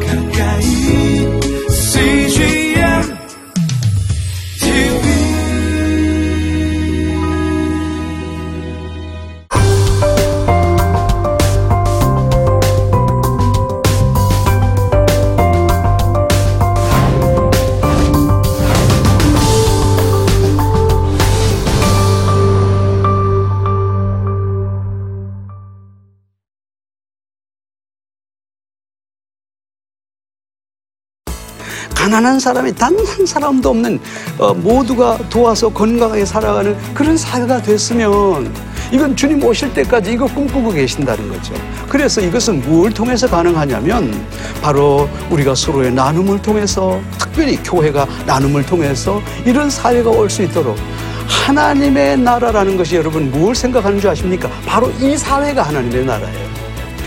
가까 가난한 사람이 단 한 사람도 없는 어, 모두가 도와서 건강하게 살아가는 그런 사회가 됐으면 이건 주님 오실 때까지 이거 꿈꾸고 계신다는 거죠. 그래서 이것은 뭘 통해서 가능하냐면 바로 우리가 서로의 나눔을 통해서 특별히 교회가 나눔을 통해서 이런 사회가 올 수 있도록 하나님의 나라라는 것이 여러분 뭘 생각하는 줄 아십니까? 바로 이 사회가 하나님의 나라예요.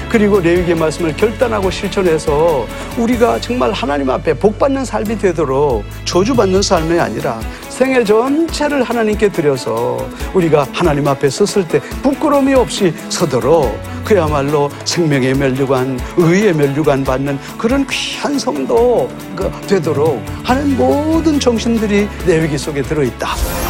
그리고 레위기의 말씀을 결단하고 실천해서 우리가 정말 하나님 앞에 복 받는 삶이 되도록 저주받는 삶이 아니라 생애 전체를 하나님께 드려서 우리가 하나님 앞에 섰을 때 부끄러움이 없이 서도록 그야말로 생명의 멸류관, 의의 멸류관 받는 그런 귀한 성도가 되도록 하는 모든 정신들이 레위기 속에 들어있다.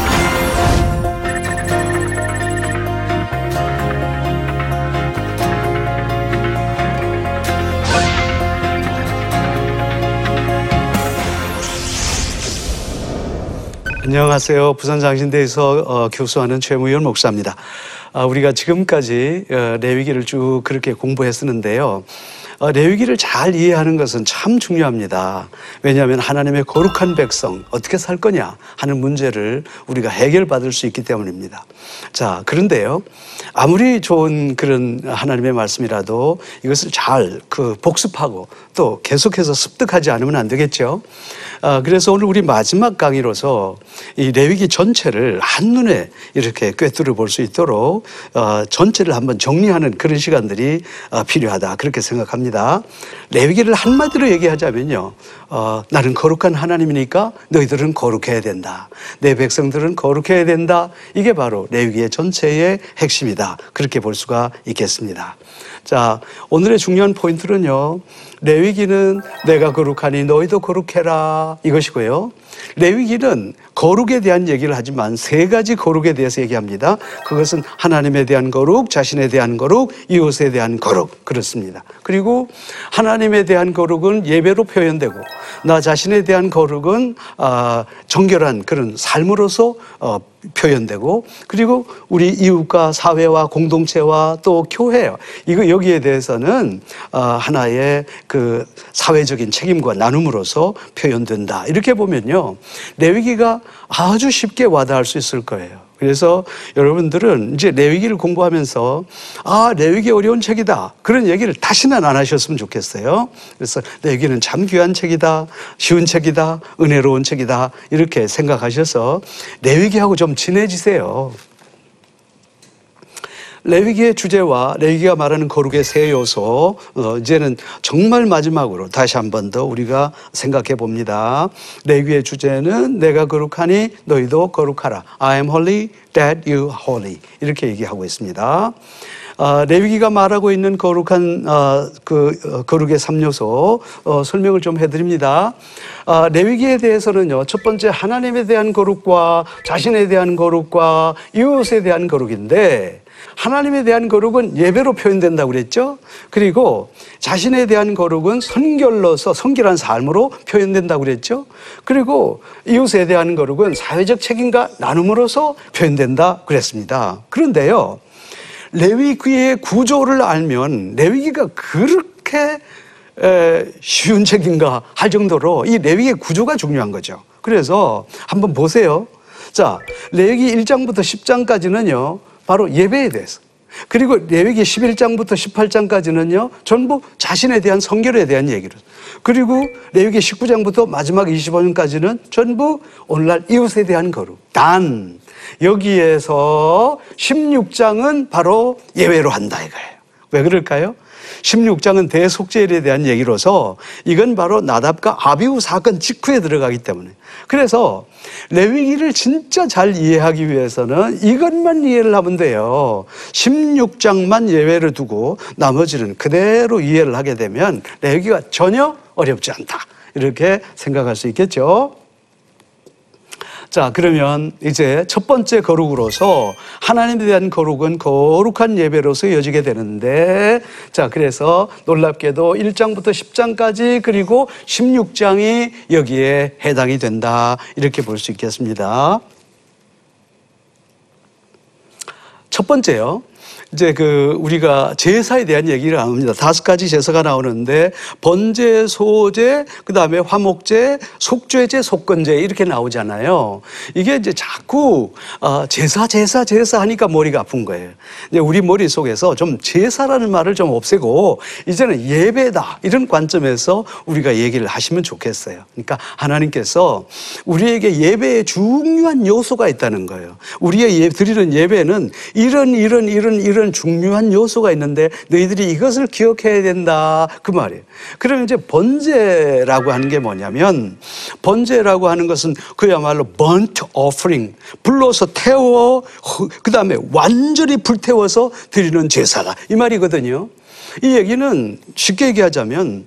안녕하세요. 부산 장신대에서 어, 교수하는 최무현 목사입니다. 아, 우리가 지금까지 어, 레위기를 쭉 그렇게 공부했었는데요. 어, 레위기를 잘 이해하는 것은 참 중요합니다. 왜냐하면 하나님의 거룩한 백성 어떻게 살 거냐 하는 문제를 우리가 해결받을 수 있기 때문입니다. 자, 그런데요. 아무리 좋은 그런 하나님의 말씀이라도 이것을 잘 그 복습하고 또 계속해서 습득하지 않으면 안 되겠죠. 아, 그래서 오늘 우리 마지막 강의로서 이 레위기 전체를 한눈에 이렇게 꿰뚫어 볼 수 있도록 어, 전체를 한번 정리하는 그런 시간들이 어, 필요하다 그렇게 생각합니다. 레위기를 한마디로 얘기하자면요. 어, 나는 거룩한 하나님이니까 너희들은 거룩해야 된다. 내 백성들은 거룩해야 된다. 이게 바로 레위기의 전체의 핵심이다. 그렇게 볼 수가 있겠습니다. 자, 오늘의 중요한 포인트는요. 레위기는 내가 거룩하니 너희도 거룩해라 이것이고요. 레위기는 거룩에 대한 얘기를 하지만 세 가지 거룩에 대해서 얘기합니다. 그것은 하나님에 대한 거룩, 자신에 대한 거룩, 이웃에 대한 거룩 그렇습니다. 그리고 하나님에 대한 거룩은 예배로 표현되고 나 자신에 대한 거룩은 아, 정결한 그런 삶으로서 어, 표현되고 그리고 우리 이웃과 사회와 공동체와 또 교회 이거 여기에 대해서는 어, 하나의 그 사회적인 책임과 나눔으로서 표현된다 이렇게 보면요 레위기가 아주 쉽게 와닿을 수 있을 거예요. 그래서 여러분들은 이제 레위기를 공부하면서 아 레위기 어려운 책이다 그런 얘기를 다시는 안 하셨으면 좋겠어요. 그래서 레위기는 참 귀한 책이다, 쉬운 책이다, 은혜로운 책이다 이렇게 생각하셔서 레위기하고 좀 친해지세요. 레위기의 주제와 레위기가 말하는 거룩의 세 요소 어, 이제는 정말 마지막으로 다시 한 번 더 우리가 생각해 봅니다. 레위기의 주제는 내가 거룩하니 너희도 거룩하라. I am holy that you holy 이렇게 얘기하고 있습니다. 어, 레위기가 말하고 있는 거룩한 어, 그 어, 거룩의 3요소 어, 설명을 좀 해드립니다. 어, 레위기에 대해서는요 첫 번째 하나님에 대한 거룩과 자신에 대한 거룩과 이웃에 대한 거룩인데 하나님에 대한 거룩은 예배로 표현된다고 그랬죠. 그리고 자신에 대한 거룩은 선결로서 성결한 삶으로 표현된다고 그랬죠. 그리고 이웃에 대한 거룩은 사회적 책임과 나눔으로서 표현된다 그랬습니다. 그런데요. 레위기의 구조를 알면 레위기가 그렇게 에, 쉬운 책인가 할 정도로 이 레위기의 구조가 중요한 거죠. 그래서 한번 보세요. 자, 레위기 1장부터 10장까지는요. 바로 예배에 대해서. 그리고 레위기 11장부터 18장까지는요. 전부 자신에 대한 성결에 대한 얘기를. 그리고 레위기 19장부터 마지막 25장까지는 전부 오늘날 이웃에 대한 거룩. 단 여기에서 16장은 바로 예외로 한다 이거예요. 왜 그럴까요? 16장은 대속죄에 대한 얘기로서 이건 바로 나답과 아비우 사건 직후에 들어가기 때문에 그래서 레위기를 진짜 잘 이해하기 위해서는 이것만 이해를 하면 돼요. 16장만 예외를 두고 나머지는 그대로 이해를 하게 되면 레위기가 전혀 어렵지 않다. 이렇게 생각할 수 있겠죠. 자, 그러면 이제 첫 번째 거룩으로서 하나님에 대한 거룩은 거룩한 예배로서 이어지게 되는데 자, 그래서 놀랍게도 1장부터 10장까지 그리고 16장이 여기에 해당이 된다. 이렇게 볼 수 있겠습니다. 첫 번째요. 이제 그 우리가 제사에 대한 얘기를 합니다. 다섯 가지 제사가 나오는데 번제, 소제, 그다음에 화목제, 속죄제, 속건제 이렇게 나오잖아요. 이게 이제 자꾸 아, 제사 제사 제사 하니까 머리가 아픈 거예요. 이제 우리 머릿속에서 좀 제사라는 말을 좀 없애고 이제는 예배다 이런 관점에서 우리가 얘기를 하시면 좋겠어요. 그러니까 하나님께서 우리에게 예배에 중요한 요소가 있다는 거예요. 우리의 예, 드리는 예배는 이런 이런 이런 이런 중요한 요소가 있는데 너희들이 이것을 기억해야 된다 그 말이에요. 그러면 이제 번제라고 하는 게 뭐냐면 번제라고 하는 것은 그야말로 burnt offering 불러서 태워 그 다음에 완전히 불태워서 드리는 제사다 이 말이거든요. 이 얘기는 쉽게 얘기하자면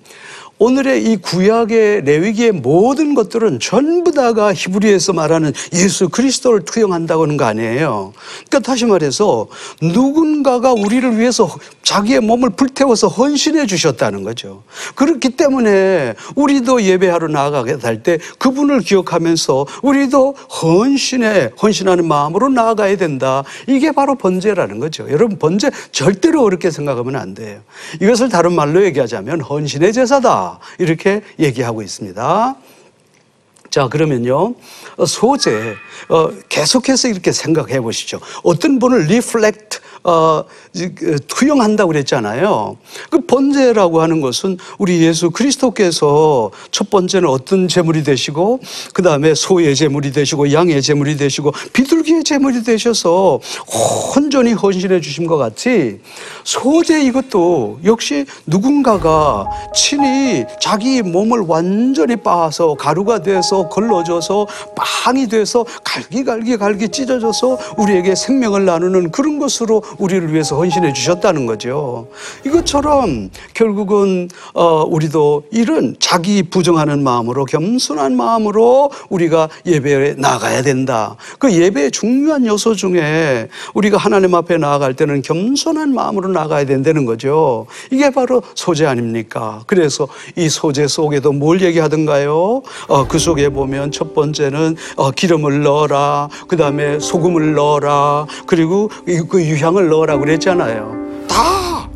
오늘의 이 구약의 레위기의 모든 것들은 전부 다가 히브리에서 말하는 예수 그리스도를 투영한다고 하는 거 아니에요. 그러니까 다시 말해서 누군가가 우리를 위해서 자기의 몸을 불태워서 헌신해 주셨다는 거죠. 그렇기 때문에 우리도 예배하러 나아가게 될 때 그분을 기억하면서 우리도 헌신에 헌신하는 마음으로 나아가야 된다. 이게 바로 번제라는 거죠. 여러분 번제 절대로 어렵게 생각하면 안 돼요. 이것을 다른 말로 얘기하자면 헌신의 제사다. 이렇게 얘기하고 있습니다. 자, 그러면요. 어, 소제, 어, 계속해서 이렇게 생각해 보시죠. 어떤 분을 reflect, 어, 이, 그, 투영한다고 그랬잖아요. 그 번제라고 하는 것은 우리 예수 그리스도께서 첫 번째는 어떤 제물이 되시고, 그 다음에 소의 제물이 되시고, 양의 제물이 되시고, 비둘기의 제물이 되셔서 온전히 헌신해 주신 것 같이 소재 이것도 역시 누군가가 친히 자기 몸을 완전히 빻아서 가루가 돼서 걸러져서 빵이 돼서 갈기갈기 갈기 찢어져서 우리에게 생명을 나누는 그런 것으로 우리를 위해서 헌신해 주셨다는 거죠. 이것처럼 결국은 어, 우리도 이런 자기 부정하는 마음으로 겸손한 마음으로 우리가 예배에 나가야 된다. 그 예배의 중요한 요소 중에 우리가 하나님 앞에 나아갈 때는 겸손한 마음으로 나가야 된다는 거죠. 이게 바로 소재 아닙니까? 그래서 이 소재 속에도 뭘 얘기하던가요? 어, 그 속에 보면 첫 번째는 어, 기름을 넣어라. 그 다음에 소금을 넣어라. 그리고 이- 그 유향을 넣어라 그랬잖아요. 다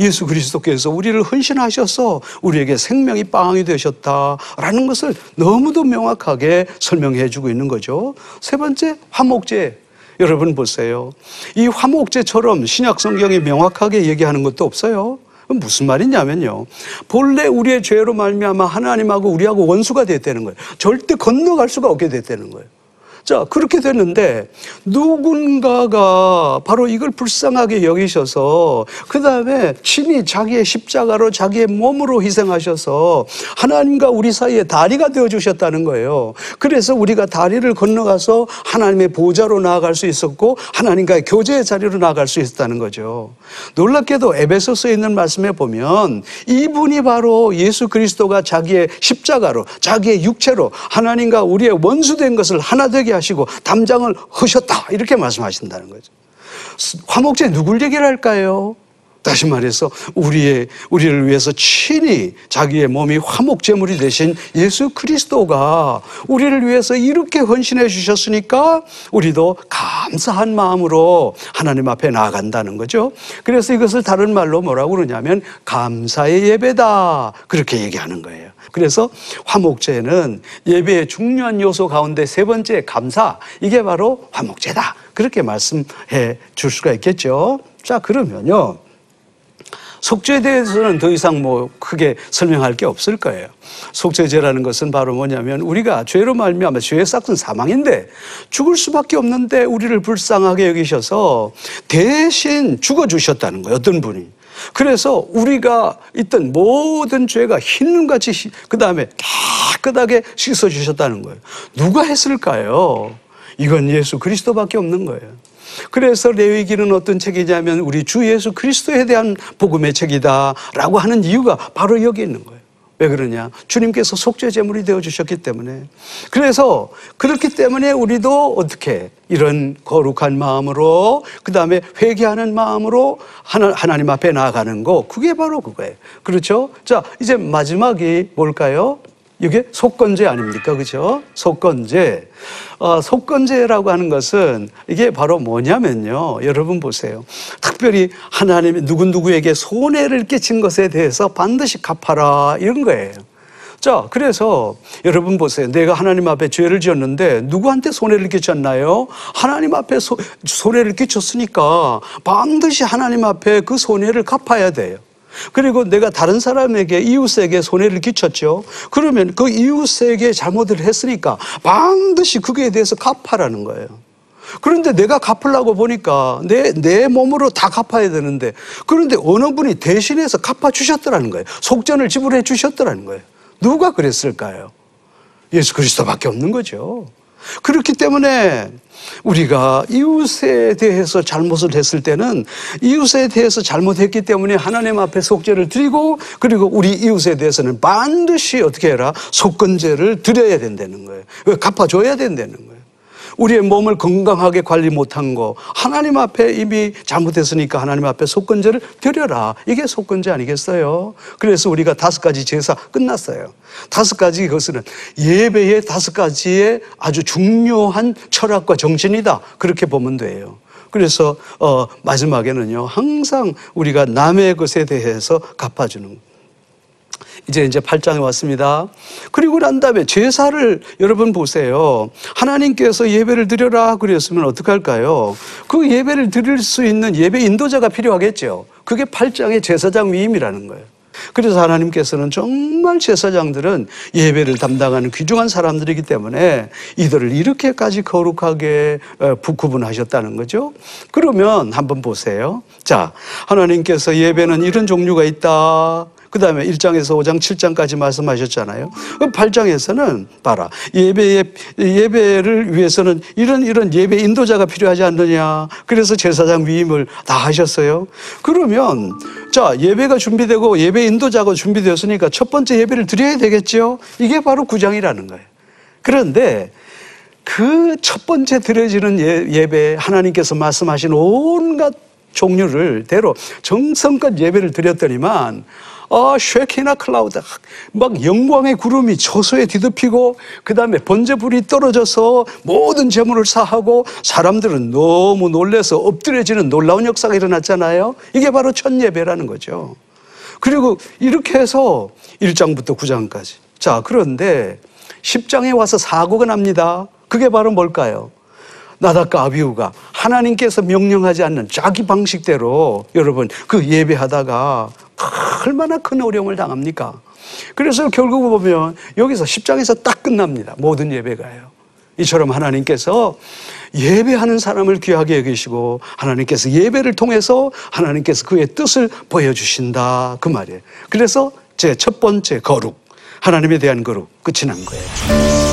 예수 그리스도께서 우리를 헌신하셔서 우리에게 생명이 빵이 되셨다라는 것을 너무도 명확하게 설명해 주고 있는 거죠. 세 번째, 화목제. 여러분 보세요. 이 화목제처럼 신약 성경이 명확하게 얘기하는 것도 없어요. 무슨 말이냐면요. 본래 우리의 죄로 말미암아 하나님하고 우리하고 원수가 됐다는 거예요. 절대 건너갈 수가 없게 됐다는 거예요. 자, 그렇게 됐는데 누군가가 바로 이걸 불쌍하게 여기셔서 그 다음에 친히 자기의 십자가로 자기의 몸으로 희생하셔서 하나님과 우리 사이에 다리가 되어 주셨다는 거예요. 그래서 우리가 다리를 건너가서 하나님의 보좌로 나아갈 수 있었고 하나님과의 교제의 자리로 나아갈 수 있었다는 거죠. 놀랍게도 에베소서에 있는 말씀에 보면 이분이 바로 예수 그리스도가 자기의 십자가로 자기의 육체로 하나님과 우리의 원수된 것을 하나 되게 하시고 담장을 허셨다 이렇게 말씀하신다는 거죠. 화목제 누굴 얘기를 할까요? 다시 말해서 우리의 우리를 위해서 친히 자기의 몸이 화목 제물이 되신 예수 그리스도가 우리를 위해서 이렇게 헌신해 주셨으니까 우리도 감사한 마음으로 하나님 앞에 나아간다는 거죠. 그래서 이것을 다른 말로 뭐라고 그러냐면 감사의 예배다 그렇게 얘기하는 거예요. 그래서 화목제는 예배의 중요한 요소 가운데 세 번째 감사 이게 바로 화목제다 그렇게 말씀해 줄 수가 있겠죠. 자 그러면요. 속죄에 대해서는 더 이상 뭐 크게 설명할 게 없을 거예요. 속죄제라는 것은 바로 뭐냐면 우리가 죄로 말미암아 죄의 싹은 사망인데 죽을 수밖에 없는데 우리를 불쌍하게 여기셔서 대신 죽어 주셨다는 거예요. 어떤 분이. 그래서 우리가 있던 모든 죄가 흰눈같이 그 다음에 깨끗하게 씻어 주셨다는 거예요. 누가 했을까요? 이건 예수 그리스도밖에 없는 거예요. 그래서 레위기는 어떤 책이냐면 우리 주 예수 그리스도에 대한 복음의 책이다라고 하는 이유가 바로 여기 있는 거예요. 왜 그러냐? 주님께서 속죄 제물이 되어 주셨기 때문에. 그래서 그렇기 때문에 우리도 어떻게 이런 거룩한 마음으로 그다음에 회개하는 마음으로 하나, 하나님 앞에 나아가는 거 그게 바로 그거예요. 그렇죠? 자, 이제 마지막이 뭘까요? 이게 속건제 아닙니까? 그죠? 속건제. 어, 속건제라고 하는 것은 이게 바로 뭐냐면요. 여러분 보세요. 특별히 하나님이 누구누구에게 손해를 끼친 것에 대해서 반드시 갚아라. 이런 거예요. 자, 그래서 여러분 보세요. 내가 하나님 앞에 죄를 지었는데 누구한테 손해를 끼쳤나요? 하나님 앞에 소, 손해를 끼쳤으니까 반드시 하나님 앞에 그 손해를 갚아야 돼요. 그리고 내가 다른 사람에게 이웃에게 손해를 끼쳤죠. 그러면 그 이웃에게 잘못을 했으니까 반드시 그에 대해서 갚아라는 거예요. 그런데 내가 갚으려고 보니까 내, 내 몸으로 다 갚아야 되는데 그런데 어느 분이 대신해서 갚아주셨더라는 거예요. 속전을 지불해 주셨더라는 거예요. 누가 그랬을까요? 예수 그리스도밖에 없는 거죠. 그렇기 때문에 우리가 이웃에 대해서 잘못을 했을 때는 이웃에 대해서 잘못했기 때문에 하나님 앞에 속죄를 드리고 그리고 우리 이웃에 대해서는 반드시 어떻게 해라 속건제를 드려야 된다는 거예요. 왜 갚아줘야 된다는 거예요. 우리의 몸을 건강하게 관리 못한 거 하나님 앞에 이미 잘못했으니까 하나님 앞에 속건제를 드려라 이게 속건제 아니겠어요? 그래서 우리가 다섯 가지 제사 끝났어요. 다섯 가지 그것은 예배의 다섯 가지의 아주 중요한 철학과 정신이다 그렇게 보면 돼요. 그래서 어, 마지막에는요 항상 우리가 남의 것에 대해서 갚아주는 거. 이제 이제 8장에 왔습니다. 그리고 난 다음에 제사를 여러분 보세요. 하나님께서 예배를 드려라 그랬으면 어떡할까요? 그 예배를 드릴 수 있는 예배 인도자가 필요하겠죠. 그게 8장의 제사장 위임이라는 거예요. 그래서 하나님께서는 정말 제사장들은 예배를 담당하는 귀중한 사람들이기 때문에 이들을 이렇게까지 거룩하게 어, 구분하셨다는 거죠. 그러면 한번 보세요. 자, 하나님께서 예배는 이런 종류가 있다. 그 다음에 1장에서 5장, 7장까지 말씀하셨잖아요. 8장에서는 봐라. 예배의, 예배를 위해서는 이런 이런 예배 인도자가 필요하지 않느냐. 그래서 제사장 위임을 다 하셨어요. 그러면 자, 예배가 준비되고 예배 인도자가 준비되었으니까 첫 번째 예배를 드려야 되겠죠. 이게 바로 구장이라는 거예요. 그런데 그 첫 번째 드려지는 예- 예배 하나님께서 말씀하신 온갖 종류를 대로 정성껏 예배를 드렸더니만 아, 쉐키나 클라우드 막 영광의 구름이 저소에 뒤덮이고 그 다음에 번제불이 떨어져서 모든 재물을 사하고 사람들은 너무 놀래서 엎드려지는 놀라운 역사가 일어났잖아요. 이게 바로 첫 예배라는 거죠. 그리고 이렇게 해서 1장부터 9장까지. 자, 그런데 10장에 와서 사고가 납니다. 그게 바로 뭘까요? 나답과 아비우가 하나님께서 명령하지 않는 자기 방식대로 여러분 그 예배하다가 얼마나 큰 어려움을 당합니까? 그래서 결국 보면 여기서 10장에서 딱 끝납니다. 모든 예배가요. 이처럼 하나님께서 예배하는 사람을 귀하게 여기시고 하나님께서 예배를 통해서 하나님께서 그의 뜻을 보여주신다. 그 말이에요. 그래서 제 첫 번째 거룩, 하나님에 대한 거룩 끝이 난 거예요.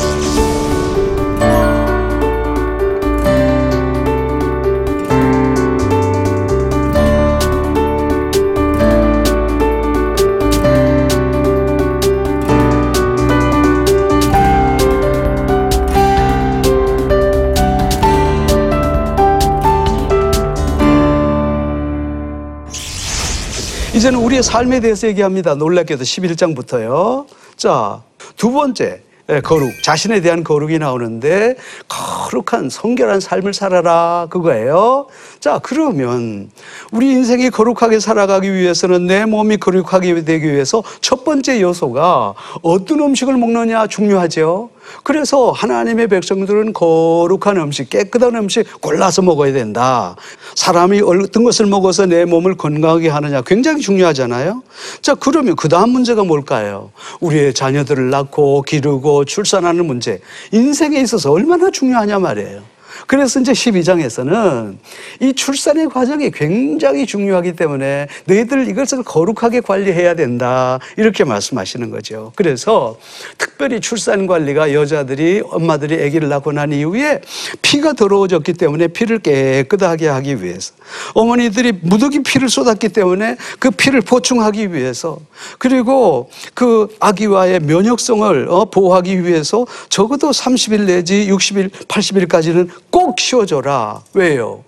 이제는 우리의 삶에 대해서 얘기합니다. 놀랍게도 11장부터요. 자, 두 번째. 예, 거룩, 자신에 대한 거룩이 나오는데, 거룩한, 성결한 삶을 살아라. 그거예요. 자, 그러면, 우리 인생이 거룩하게 살아가기 위해서는 내 몸이 거룩하게 되기 위해서 첫 번째 요소가 어떤 음식을 먹느냐 중요하죠. 그래서 하나님의 백성들은 거룩한 음식, 깨끗한 음식 골라서 먹어야 된다. 사람이 어떤 것을 먹어서 내 몸을 건강하게 하느냐 굉장히 중요하잖아요. 자, 그러면 그 다음 문제가 뭘까요? 우리의 자녀들을 낳고 기르고 출산하는 문제. 인생에 있어서 얼마나 중요하냐 말이에요. 그래서 이제 12장에서는 이 출산의 과정이 굉장히 중요하기 때문에 너희들 이것을 거룩하게 관리해야 된다. 이렇게 말씀하시는 거죠. 그래서 특별히 출산 관리가 여자들이 엄마들이 아기를 낳고 난 이후에 피가 더러워졌기 때문에 피를 깨끗하게 하기 위해서 어머니들이 무더기 피를 쏟았기 때문에 그 피를 보충하기 위해서 그리고 그 아기와의 면역성을 어, 보호하기 위해서 적어도 30일 내지 60일, 80일까지는 꼭 쉬어줘라. 왜요?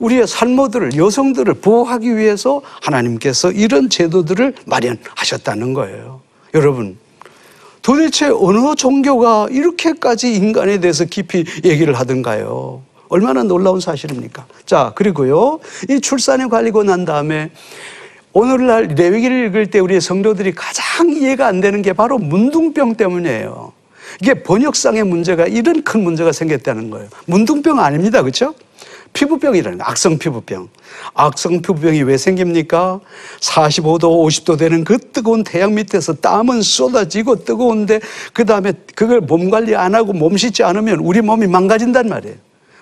우리의 산모들을, 여성들을 보호하기 위해서 하나님께서 이런 제도들을 마련하셨다는 거예요. 여러분, 도대체 어느 종교가 이렇게까지 인간에 대해서 깊이 얘기를 하던가요? 얼마나 놀라운 사실입니까? 자, 그리고요. 이 출산에 관리고 난 다음에 오늘날 레위기를 읽을 때 우리 성도들이 가장 이해가 안 되는 게 바로 문둥병 때문이에요. 이게 번역상의 문제가 이런 큰 문제가 생겼다는 거예요. 문둥병 아닙니다. 그렇죠? 피부병이라는 거예요. 악성 피부병. 악성 피부병이 왜 생깁니까? 45도, 50도 되는 그 뜨거운 태양 밑에서 땀은 쏟아지고 뜨거운데 그 다음에 그걸 몸 관리 안 하고 몸 씻지 않으면 우리 몸이 망가진단 말이에요.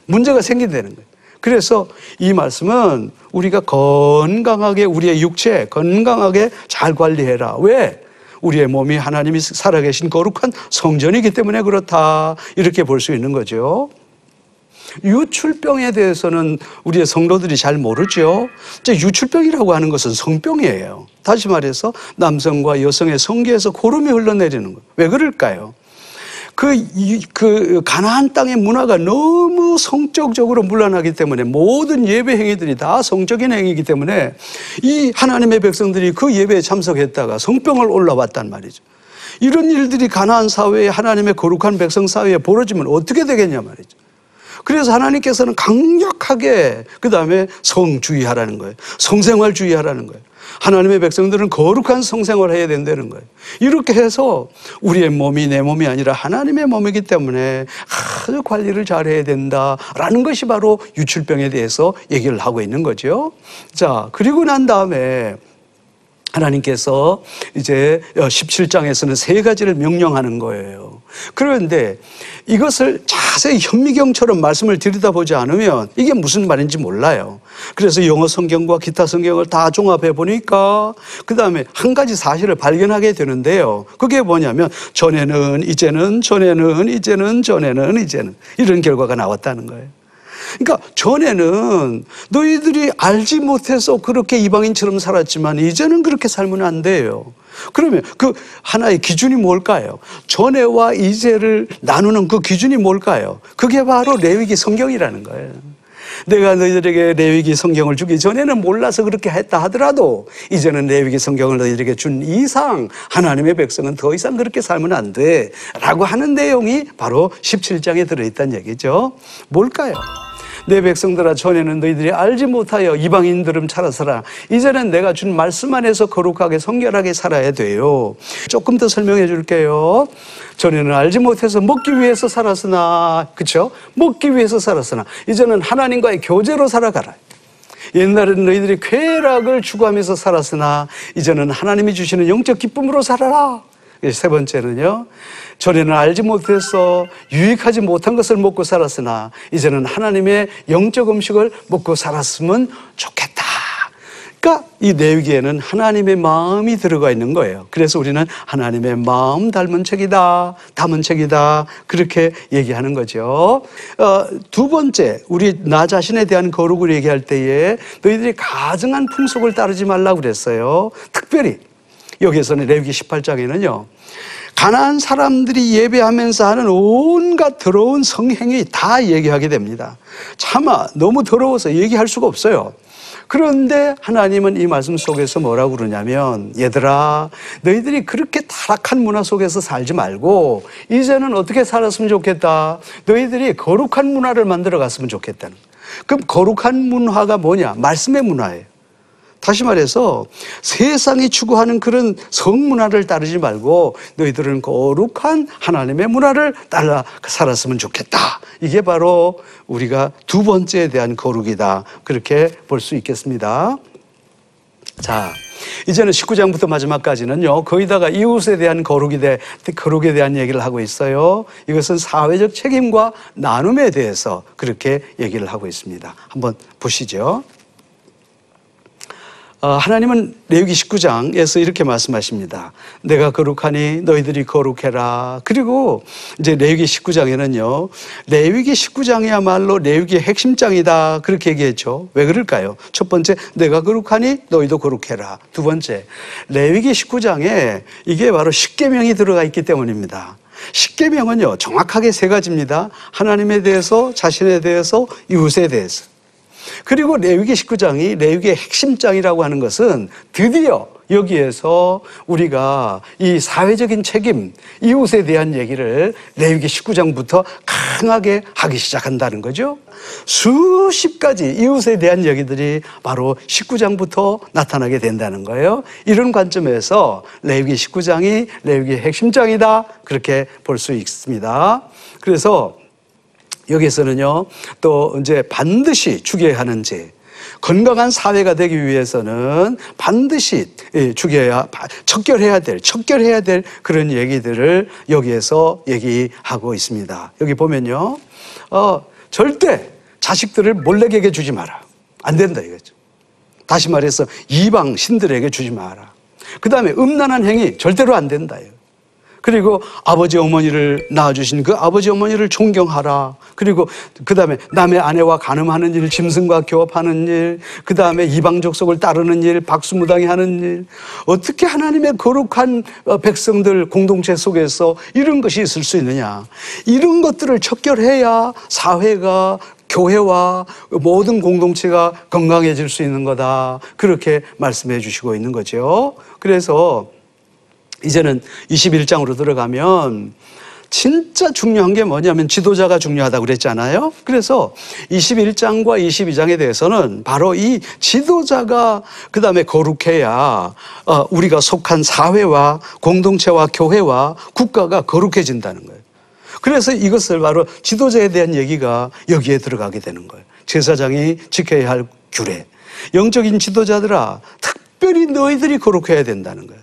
문제가 생긴다는 거예요. 그래서 이 말씀은 우리가 건강하게 우리의 육체 건강하게 잘 관리해라. 왜? 우리의 몸이 하나님이 살아계신 거룩한 성전이기 때문에 그렇다. 이렇게 볼 수 있는 거죠. 유출병에 대해서는 우리의 성도들이 잘 모르죠. 유출병이라고 하는 것은 성병이에요. 다시 말해서 남성과 여성의 성기에서 고름이 흘러내리는 거예요. 왜 그럴까요? 그, 이- 그, 가나안 땅의 문화가 너무 성적적으로 물러나기 때문에 모든 예배 행위들이 다 성적인 행위이기 때문에 이 하나님의 백성들이 그 예배에 참석했다가 성병을 올라왔단 말이죠. 이런 일들이 가나안 사회에 하나님의 거룩한 백성 사회에 벌어지면 어떻게 되겠냐 말이죠. 그래서 하나님께서는 강력하게 그 다음에 성주의하라는 거예요. 성생활 주의하라는 거예요. 하나님의 백성들은 거룩한 성생활 해야 된다는 거예요. 이렇게 해서 우리의 몸이 내 몸이 아니라 하나님의 몸이기 때문에 아주 관리를 잘 해야 된다라는 것이 바로 유출병에 대해서 얘기를 하고 있는 거죠. 자, 그리고 난 다음에 하나님께서 이제 17장에서는 세 가지를 명령하는 거예요. 그런데 이것을 자세히 현미경처럼 말씀을 들여다보지 않으면 이게 무슨 말인지 몰라요. 그래서 영어 성경과 기타 성경을 다 종합해 보니까 그 다음에 한 가지 사실을 발견하게 되는데요. 그게 뭐냐면 전에는 이제는 전에는 이제는 전에는 이제는 이런 결과가 나왔다는 거예요. 그러니까 전에는 너희들이 알지 못해서 그렇게 이방인처럼 살았지만 이제는 그렇게 살면 안 돼요. 그러면 그 하나의 기준이 뭘까요? 전에와 이제를 나누는 그 기준이 뭘까요? 그게 바로 레위기 성경이라는 거예요. 내가 너희들에게 레위기 성경을 주기 전에는 몰라서 그렇게 했다 하더라도 이제는 레위기 성경을 너희들에게 준 이상 하나님의 백성은 더 이상 그렇게 살면 안 돼. 라고 하는 내용이 바로 17장에 들어 있다는 얘기죠. 뭘까요? 내 백성들아 전에는 너희들이 알지 못하여 이방인들음 살아서라. 이제는 내가 준 말씀 안에서 거룩하게 성결하게 살아야 돼요. 조금 더 설명해 줄게요. 전에는 알지 못해서 먹기 위해서 살았으나 그쵸? 먹기 위해서 살았으나 이제는 하나님과의 교제로 살아가라. 옛날에는 너희들이 쾌락을 추구하면서 살았으나 이제는 하나님이 주시는 영적 기쁨으로 살아라 세 번째는요. 전에는 알지 못해서 유익하지 못한 것을 먹고 살았으나 이제는 하나님의 영적 음식을 먹고 살았으면 좋겠다. 그러니까 이 내위기에는 하나님의 마음이 들어가 있는 거예요. 그래서 우리는 하나님의 마음 닮은 책이다, 담은 책이다 그렇게 얘기하는 거죠. 어, 두 번째, 우리 나 자신에 대한 거룩을 얘기할 때에 너희들이 가증한 풍속을 따르지 말라고 그랬어요. 특별히 여기에서는 레위기 18장에는요. 가나안 사람들이 예배하면서 하는 온갖 더러운 성행위 다 얘기하게 됩니다. 차마 너무 더러워서 얘기할 수가 없어요. 그런데 하나님은 이 말씀 속에서 뭐라고 그러냐면 얘들아 너희들이 그렇게 타락한 문화 속에서 살지 말고 이제는 어떻게 살았으면 좋겠다. 너희들이 거룩한 문화를 만들어 갔으면 좋겠다는. 그럼 거룩한 문화가 뭐냐? 말씀의 문화예요. 다시 말해서 세상이 추구하는 그런 성문화를 따르지 말고 너희들은 거룩한 하나님의 문화를 따라 살았으면 좋겠다. 이게 바로 우리가 두 번째에 대한 거룩이다. 그렇게 볼 수 있겠습니다. 자, 이제는 19장부터 마지막까지는요, 거기다가 이웃에 대한 거룩에, 대, 거룩에 대한 얘기를 하고 있어요. 이것은 사회적 책임과 나눔에 대해서 그렇게 얘기를 하고 있습니다. 한번 보시죠. 어, 하나님은 레위기 19장에서 이렇게 말씀하십니다. 내가 거룩하니 너희들이 거룩해라. 그리고 이제 레위기 19장에는요. 레위기 19장이야말로 레위기의 핵심장이다. 그렇게 얘기했죠. 왜 그럴까요? 첫 번째, 내가 거룩하니 너희도 거룩해라. 두 번째, 레위기 19장에 이게 바로 십계명이 들어가 있기 때문입니다. 십계명은요. 정확하게 세 가지입니다. 하나님에 대해서, 자신에 대해서, 이웃에 대해서. 그리고 레위기 19장이 레위기의 핵심장이라고 하는 것은 드디어 여기에서 우리가 이 사회적인 책임, 이웃에 대한 얘기를 레위기 19장부터 강하게 하기 시작한다는 거죠. 수십 가지 이웃에 대한 얘기들이 바로 19장부터 나타나게 된다는 거예요. 이런 관점에서 레위기 19장이 레위기의 핵심장이다. 그렇게 볼 수 있습니다. 그래서 여기서는요, 또 이제 반드시 죽여야 하는지, 건강한 사회가 되기 위해서는 반드시 예, 죽여야, 척결해야 될, 척결해야 될 그런 얘기들을 여기에서 얘기하고 있습니다. 여기 보면요, 어, 절대 자식들을 몰래에게 주지 마라. 안 된다 이거죠. 다시 말해서 이방 신들에게 주지 마라. 그 다음에 음란한 행위 절대로 안 된다. 그리고 아버지 어머니를 낳아주신 그 아버지 어머니를 존경하라. 그리고 그 다음에 남의 아내와 간음하는 일, 짐승과 교합하는 일, 그 다음에 이방 족속을 따르는 일, 박수무당이 하는 일. 어떻게 하나님의 거룩한 어, 백성들 공동체 속에서 이런 것이 있을 수 있느냐. 이런 것들을 척결해야 사회가 교회와 모든 공동체가 건강해질 수 있는 거다. 그렇게 말씀해 주시고 있는 거죠. 그래서 이제는 21장으로 들어가면 진짜 중요한 게 뭐냐면 지도자가 중요하다고 그랬잖아요. 그래서 21장과 22장에 대해서는 바로 이 지도자가 그 다음에 거룩해야 어, 우리가 속한 사회와 공동체와 교회와 국가가 거룩해진다는 거예요. 그래서 이것을 바로 지도자에 대한 얘기가 여기에 들어가게 되는 거예요. 제사장이 지켜야 할 규례. 영적인 지도자들아, 특별히 너희들이 거룩해야 된다는 거예요.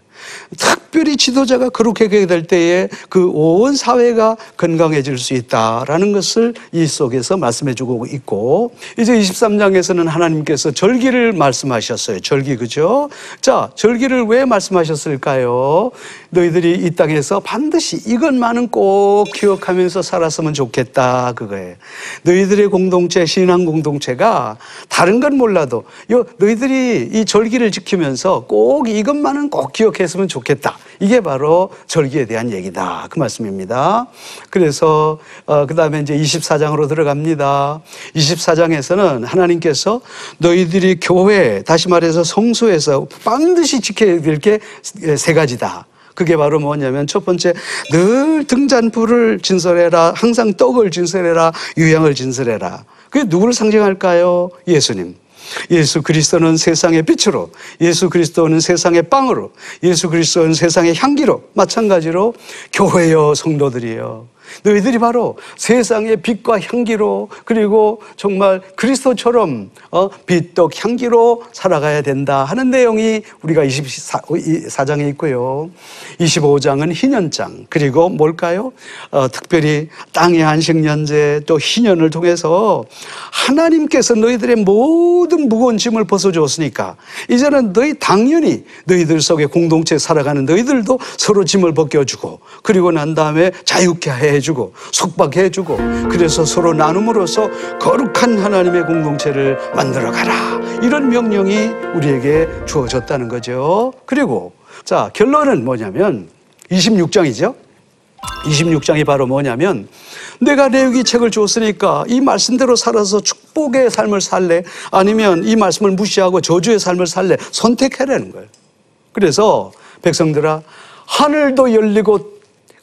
특별히 지도자가 그렇게 될 때에 그 온 사회가 건강해질 수 있다라는 것을 이 속에서 말씀해 주고 있고 이제 23장에서는 하나님께서 절기를 말씀하셨어요. 절기 그죠? 자, 절기를 왜 말씀하셨을까요? 너희들이 이 땅에서 반드시 이것만은 꼭 기억하면서 살았으면 좋겠다 그거예요. 너희들의 공동체 신앙 공동체가 다른 건 몰라도 요 너희들이 이 절기를 지키면서 꼭 이것만은 꼭 기억했으면 좋겠다. 이게 바로 절기에 대한 얘기다. 그 말씀입니다. 그래서 어, 그 다음에 이제 24장으로 들어갑니다. 24장에서는 하나님께서 너희들이 교회, 다시 말해서 성소에서 반드시 지켜야 될 게 세 가지다. 그게 바로 뭐냐면 첫 번째 늘 등잔불을 진설해라 항상 떡을 진설해라 유향을 진설해라 그게 누구를 상징할까요? 예수님 예수 그리스도는 세상의 빛으로, 예수 그리스도는 세상의 빵으로, 예수 그리스도는 세상의 향기로, 마찬가지로 교회여 성도들이여. 너희들이 바로 세상의 빛과 향기로 그리고 정말 그리스도처럼 어, 빛독 향기로 살아가야 된다 하는 내용이 우리가 24장에 있고요. 25장은 희년장 그리고 뭘까요? 어, 특별히 땅의 안식년제 또 희년을 통해서 하나님께서 너희들의 모든 무거운 짐을 벗어주었으니까 이제는 너희 당연히 너희들 속에 공동체 살아가는 너희들도 서로 짐을 벗겨주고 그리고 난 다음에 자유케 해 주고 속박해주고 그래서 서로 나눔으로써 거룩한 하나님의 공동체를 만들어 가라 이런 명령이 우리에게 주어졌다는 거죠. 그리고 자 결론은 뭐냐면 26장이죠. 26장이 바로 뭐냐면 내가 레위기 책을 줬으니까 이 말씀대로 살아서 축복의 삶을 살래 아니면 이 말씀을 무시하고 저주의 삶을 살래 선택해라는 거예요. 그래서 백성들아 하늘도 열리고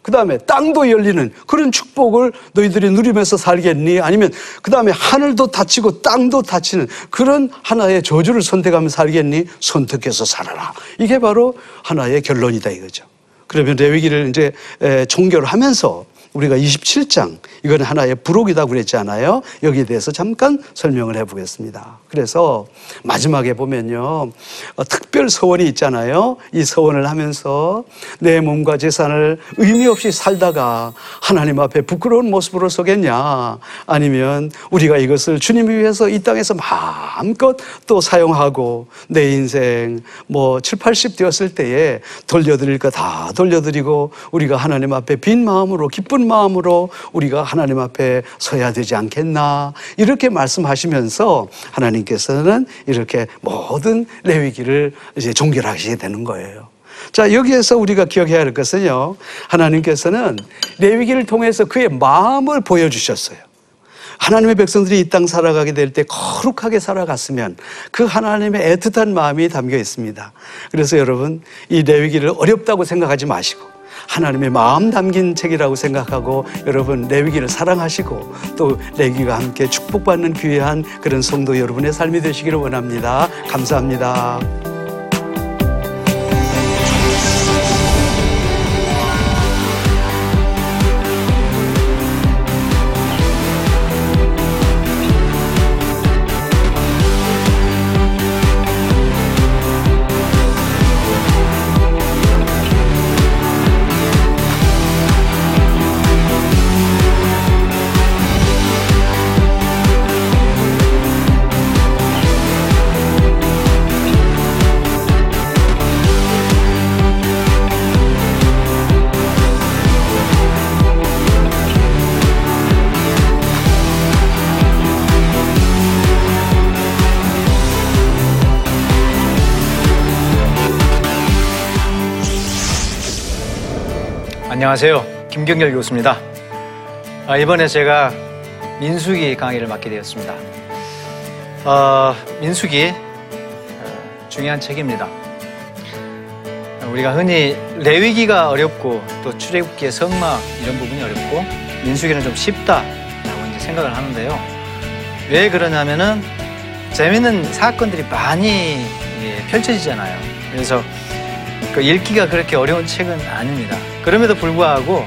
그 다음에 땅도 열리는 그런 축복을 너희들이 누리면서 살겠니? 아니면 그 다음에 하늘도 닫히고 땅도 닫히는 그런 하나의 저주를 선택하며 살겠니? 선택해서 살아라. 이게 바로 하나의 결론이다 이거죠. 그러면 레위기를 이제 종결하면서 우리가 27장 이건 하나의 부록이다 그랬잖아요. 여기에 대해서 잠깐 설명을 해보겠습니다. 그래서 마지막에 보면요, 어, 특별 서원이 있잖아요. 이 서원을 하면서 내 몸과 재산을 의미 없이 살다가 하나님 앞에 부끄러운 모습으로 서겠냐, 아니면 우리가 이것을 주님을 위해서 이 땅에서 마음껏 또 사용하고 내 인생 뭐 7, 80 되었을 때에 돌려드릴 거 다 돌려드리고 우리가 하나님 앞에 빈 마음으로 기쁜 마음으로 우리가 하나님 앞에 서야 되지 않겠나 이렇게 말씀하시면서 하나님께서는 이렇게 모든 레위기를 이제 종결하시게 되는 거예요. 자, 여기에서 우리가 기억해야 할 것은요. 하나님께서는 레위기를 통해서 그의 마음을 보여주셨어요. 하나님의 백성들이 이 땅 살아가게 될 때 거룩하게 살아갔으면 그 하나님의 애틋한 마음이 담겨 있습니다. 그래서 여러분 이 레위기를 어렵다고 생각하지 마시고 하나님의 마음 담긴 책이라고 생각하고 여러분 레위기를 사랑하시고 또 레위기와 함께 축복받는 귀한 그런 성도 여러분의 삶이 되시기를 원합니다. 감사합니다. 안녕하세요. 김경열 교수입니다. 아, 이번에 제가 민수기 강의를 맡게 되었습니다. 어, 민수기 어, 중요한 책입니다. 우리가 흔히 레위기가 어렵고 또 출애굽기의 성막 이런 부분이 어렵고 민수기는 좀 쉽다라고 이제 생각을 하는데요. 왜 그러냐면은 재밌는 사건들이 많이 예, 펼쳐지잖아요. 그래서 그 읽기가 그렇게 어려운 책은 아닙니다. 그럼에도 불구하고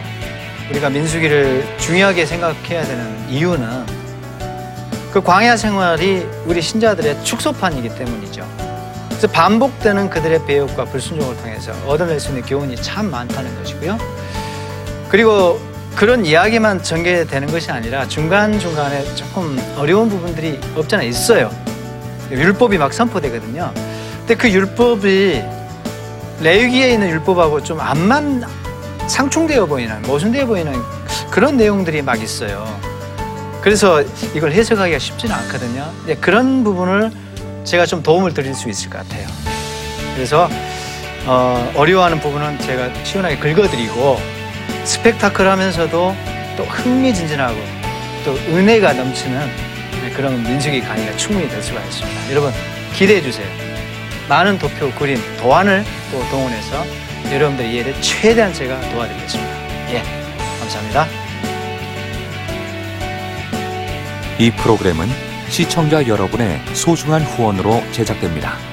우리가 민수기를 중요하게 생각해야 되는 이유는 그 광야 생활이 우리 신자들의 축소판이기 때문이죠. 그래서 반복되는 그들의 배역과 불순종을 통해서 얻어낼 수 있는 교훈이 참 많다는 것이고요. 그리고 그런 이야기만 전개되는 것이 아니라 중간중간에 조금 어려운 부분들이 없잖아 있어요. 율법이 막 선포되거든요. 근데 그 율법이 레위기에 있는 율법하고 좀 안만 상충되어 보이는 모순되어 보이는 그런 내용들이 막 있어요. 그래서 이걸 해석하기가 쉽지는 않거든요. 그런 부분을 제가 좀 도움을 드릴 수 있을 것 같아요. 그래서 어, 어려워하는 부분은 제가 시원하게 긁어드리고 스펙타클하면서도 또 흥미진진하고 또 은혜가 넘치는 그런 민수기 강의가 충분히 될 수가 있습니다. 여러분 기대해 주세요. 많은 도표, 그림, 도안을 또 동원해서 여러분들의 이해를 최대한 제가 도와드리겠습니다. 예, 감사합니다. 이 프로그램은 시청자 여러분의 소중한 후원으로 제작됩니다.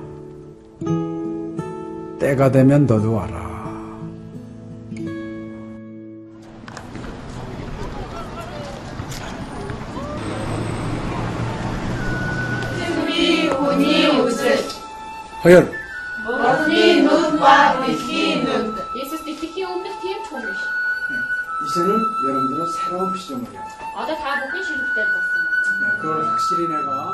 때가 되면 너도 와라. 승비 운이 우슬 허연 머니 눈과 빛이 눈 예수님이 온백팀 총리 네, 이제는 여러분들은 새로운 시점을 해요. 어제 아, 다 먹기 싫을 때 봤어. 네, 그걸 확실히 내가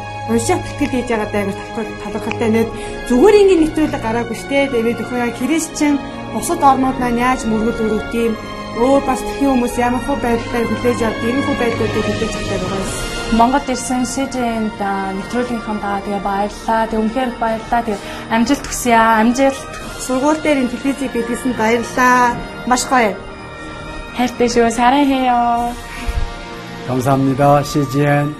уншаад тэтгэл хийж байгаа даа талархалтай нэг зүгээр ингээд нэвтрүүлэг гараагүй штэ тэгээд өхөө яа христчэн бусад орнууд маань яаж мөргөл өрөвт юм өөр бас тхэн хүмүүс ямар хөө байдлаар хүлээж авдаг юм хөө байдлуудыг хүлээж авдаг байгаа юм. Монгол ирсэн СЖН-д нэвтрүүлгийнхаа даа тэгээ баярлаа. Тэг үнхээр их баярлаа. Тэг амжилт хүсье аа. Амжилт. Сургууль дээр ин телевизийг бидлсэн баярлаа. Маш гоё. хайртай шүү. 사랑해요. 감사합니다. CGN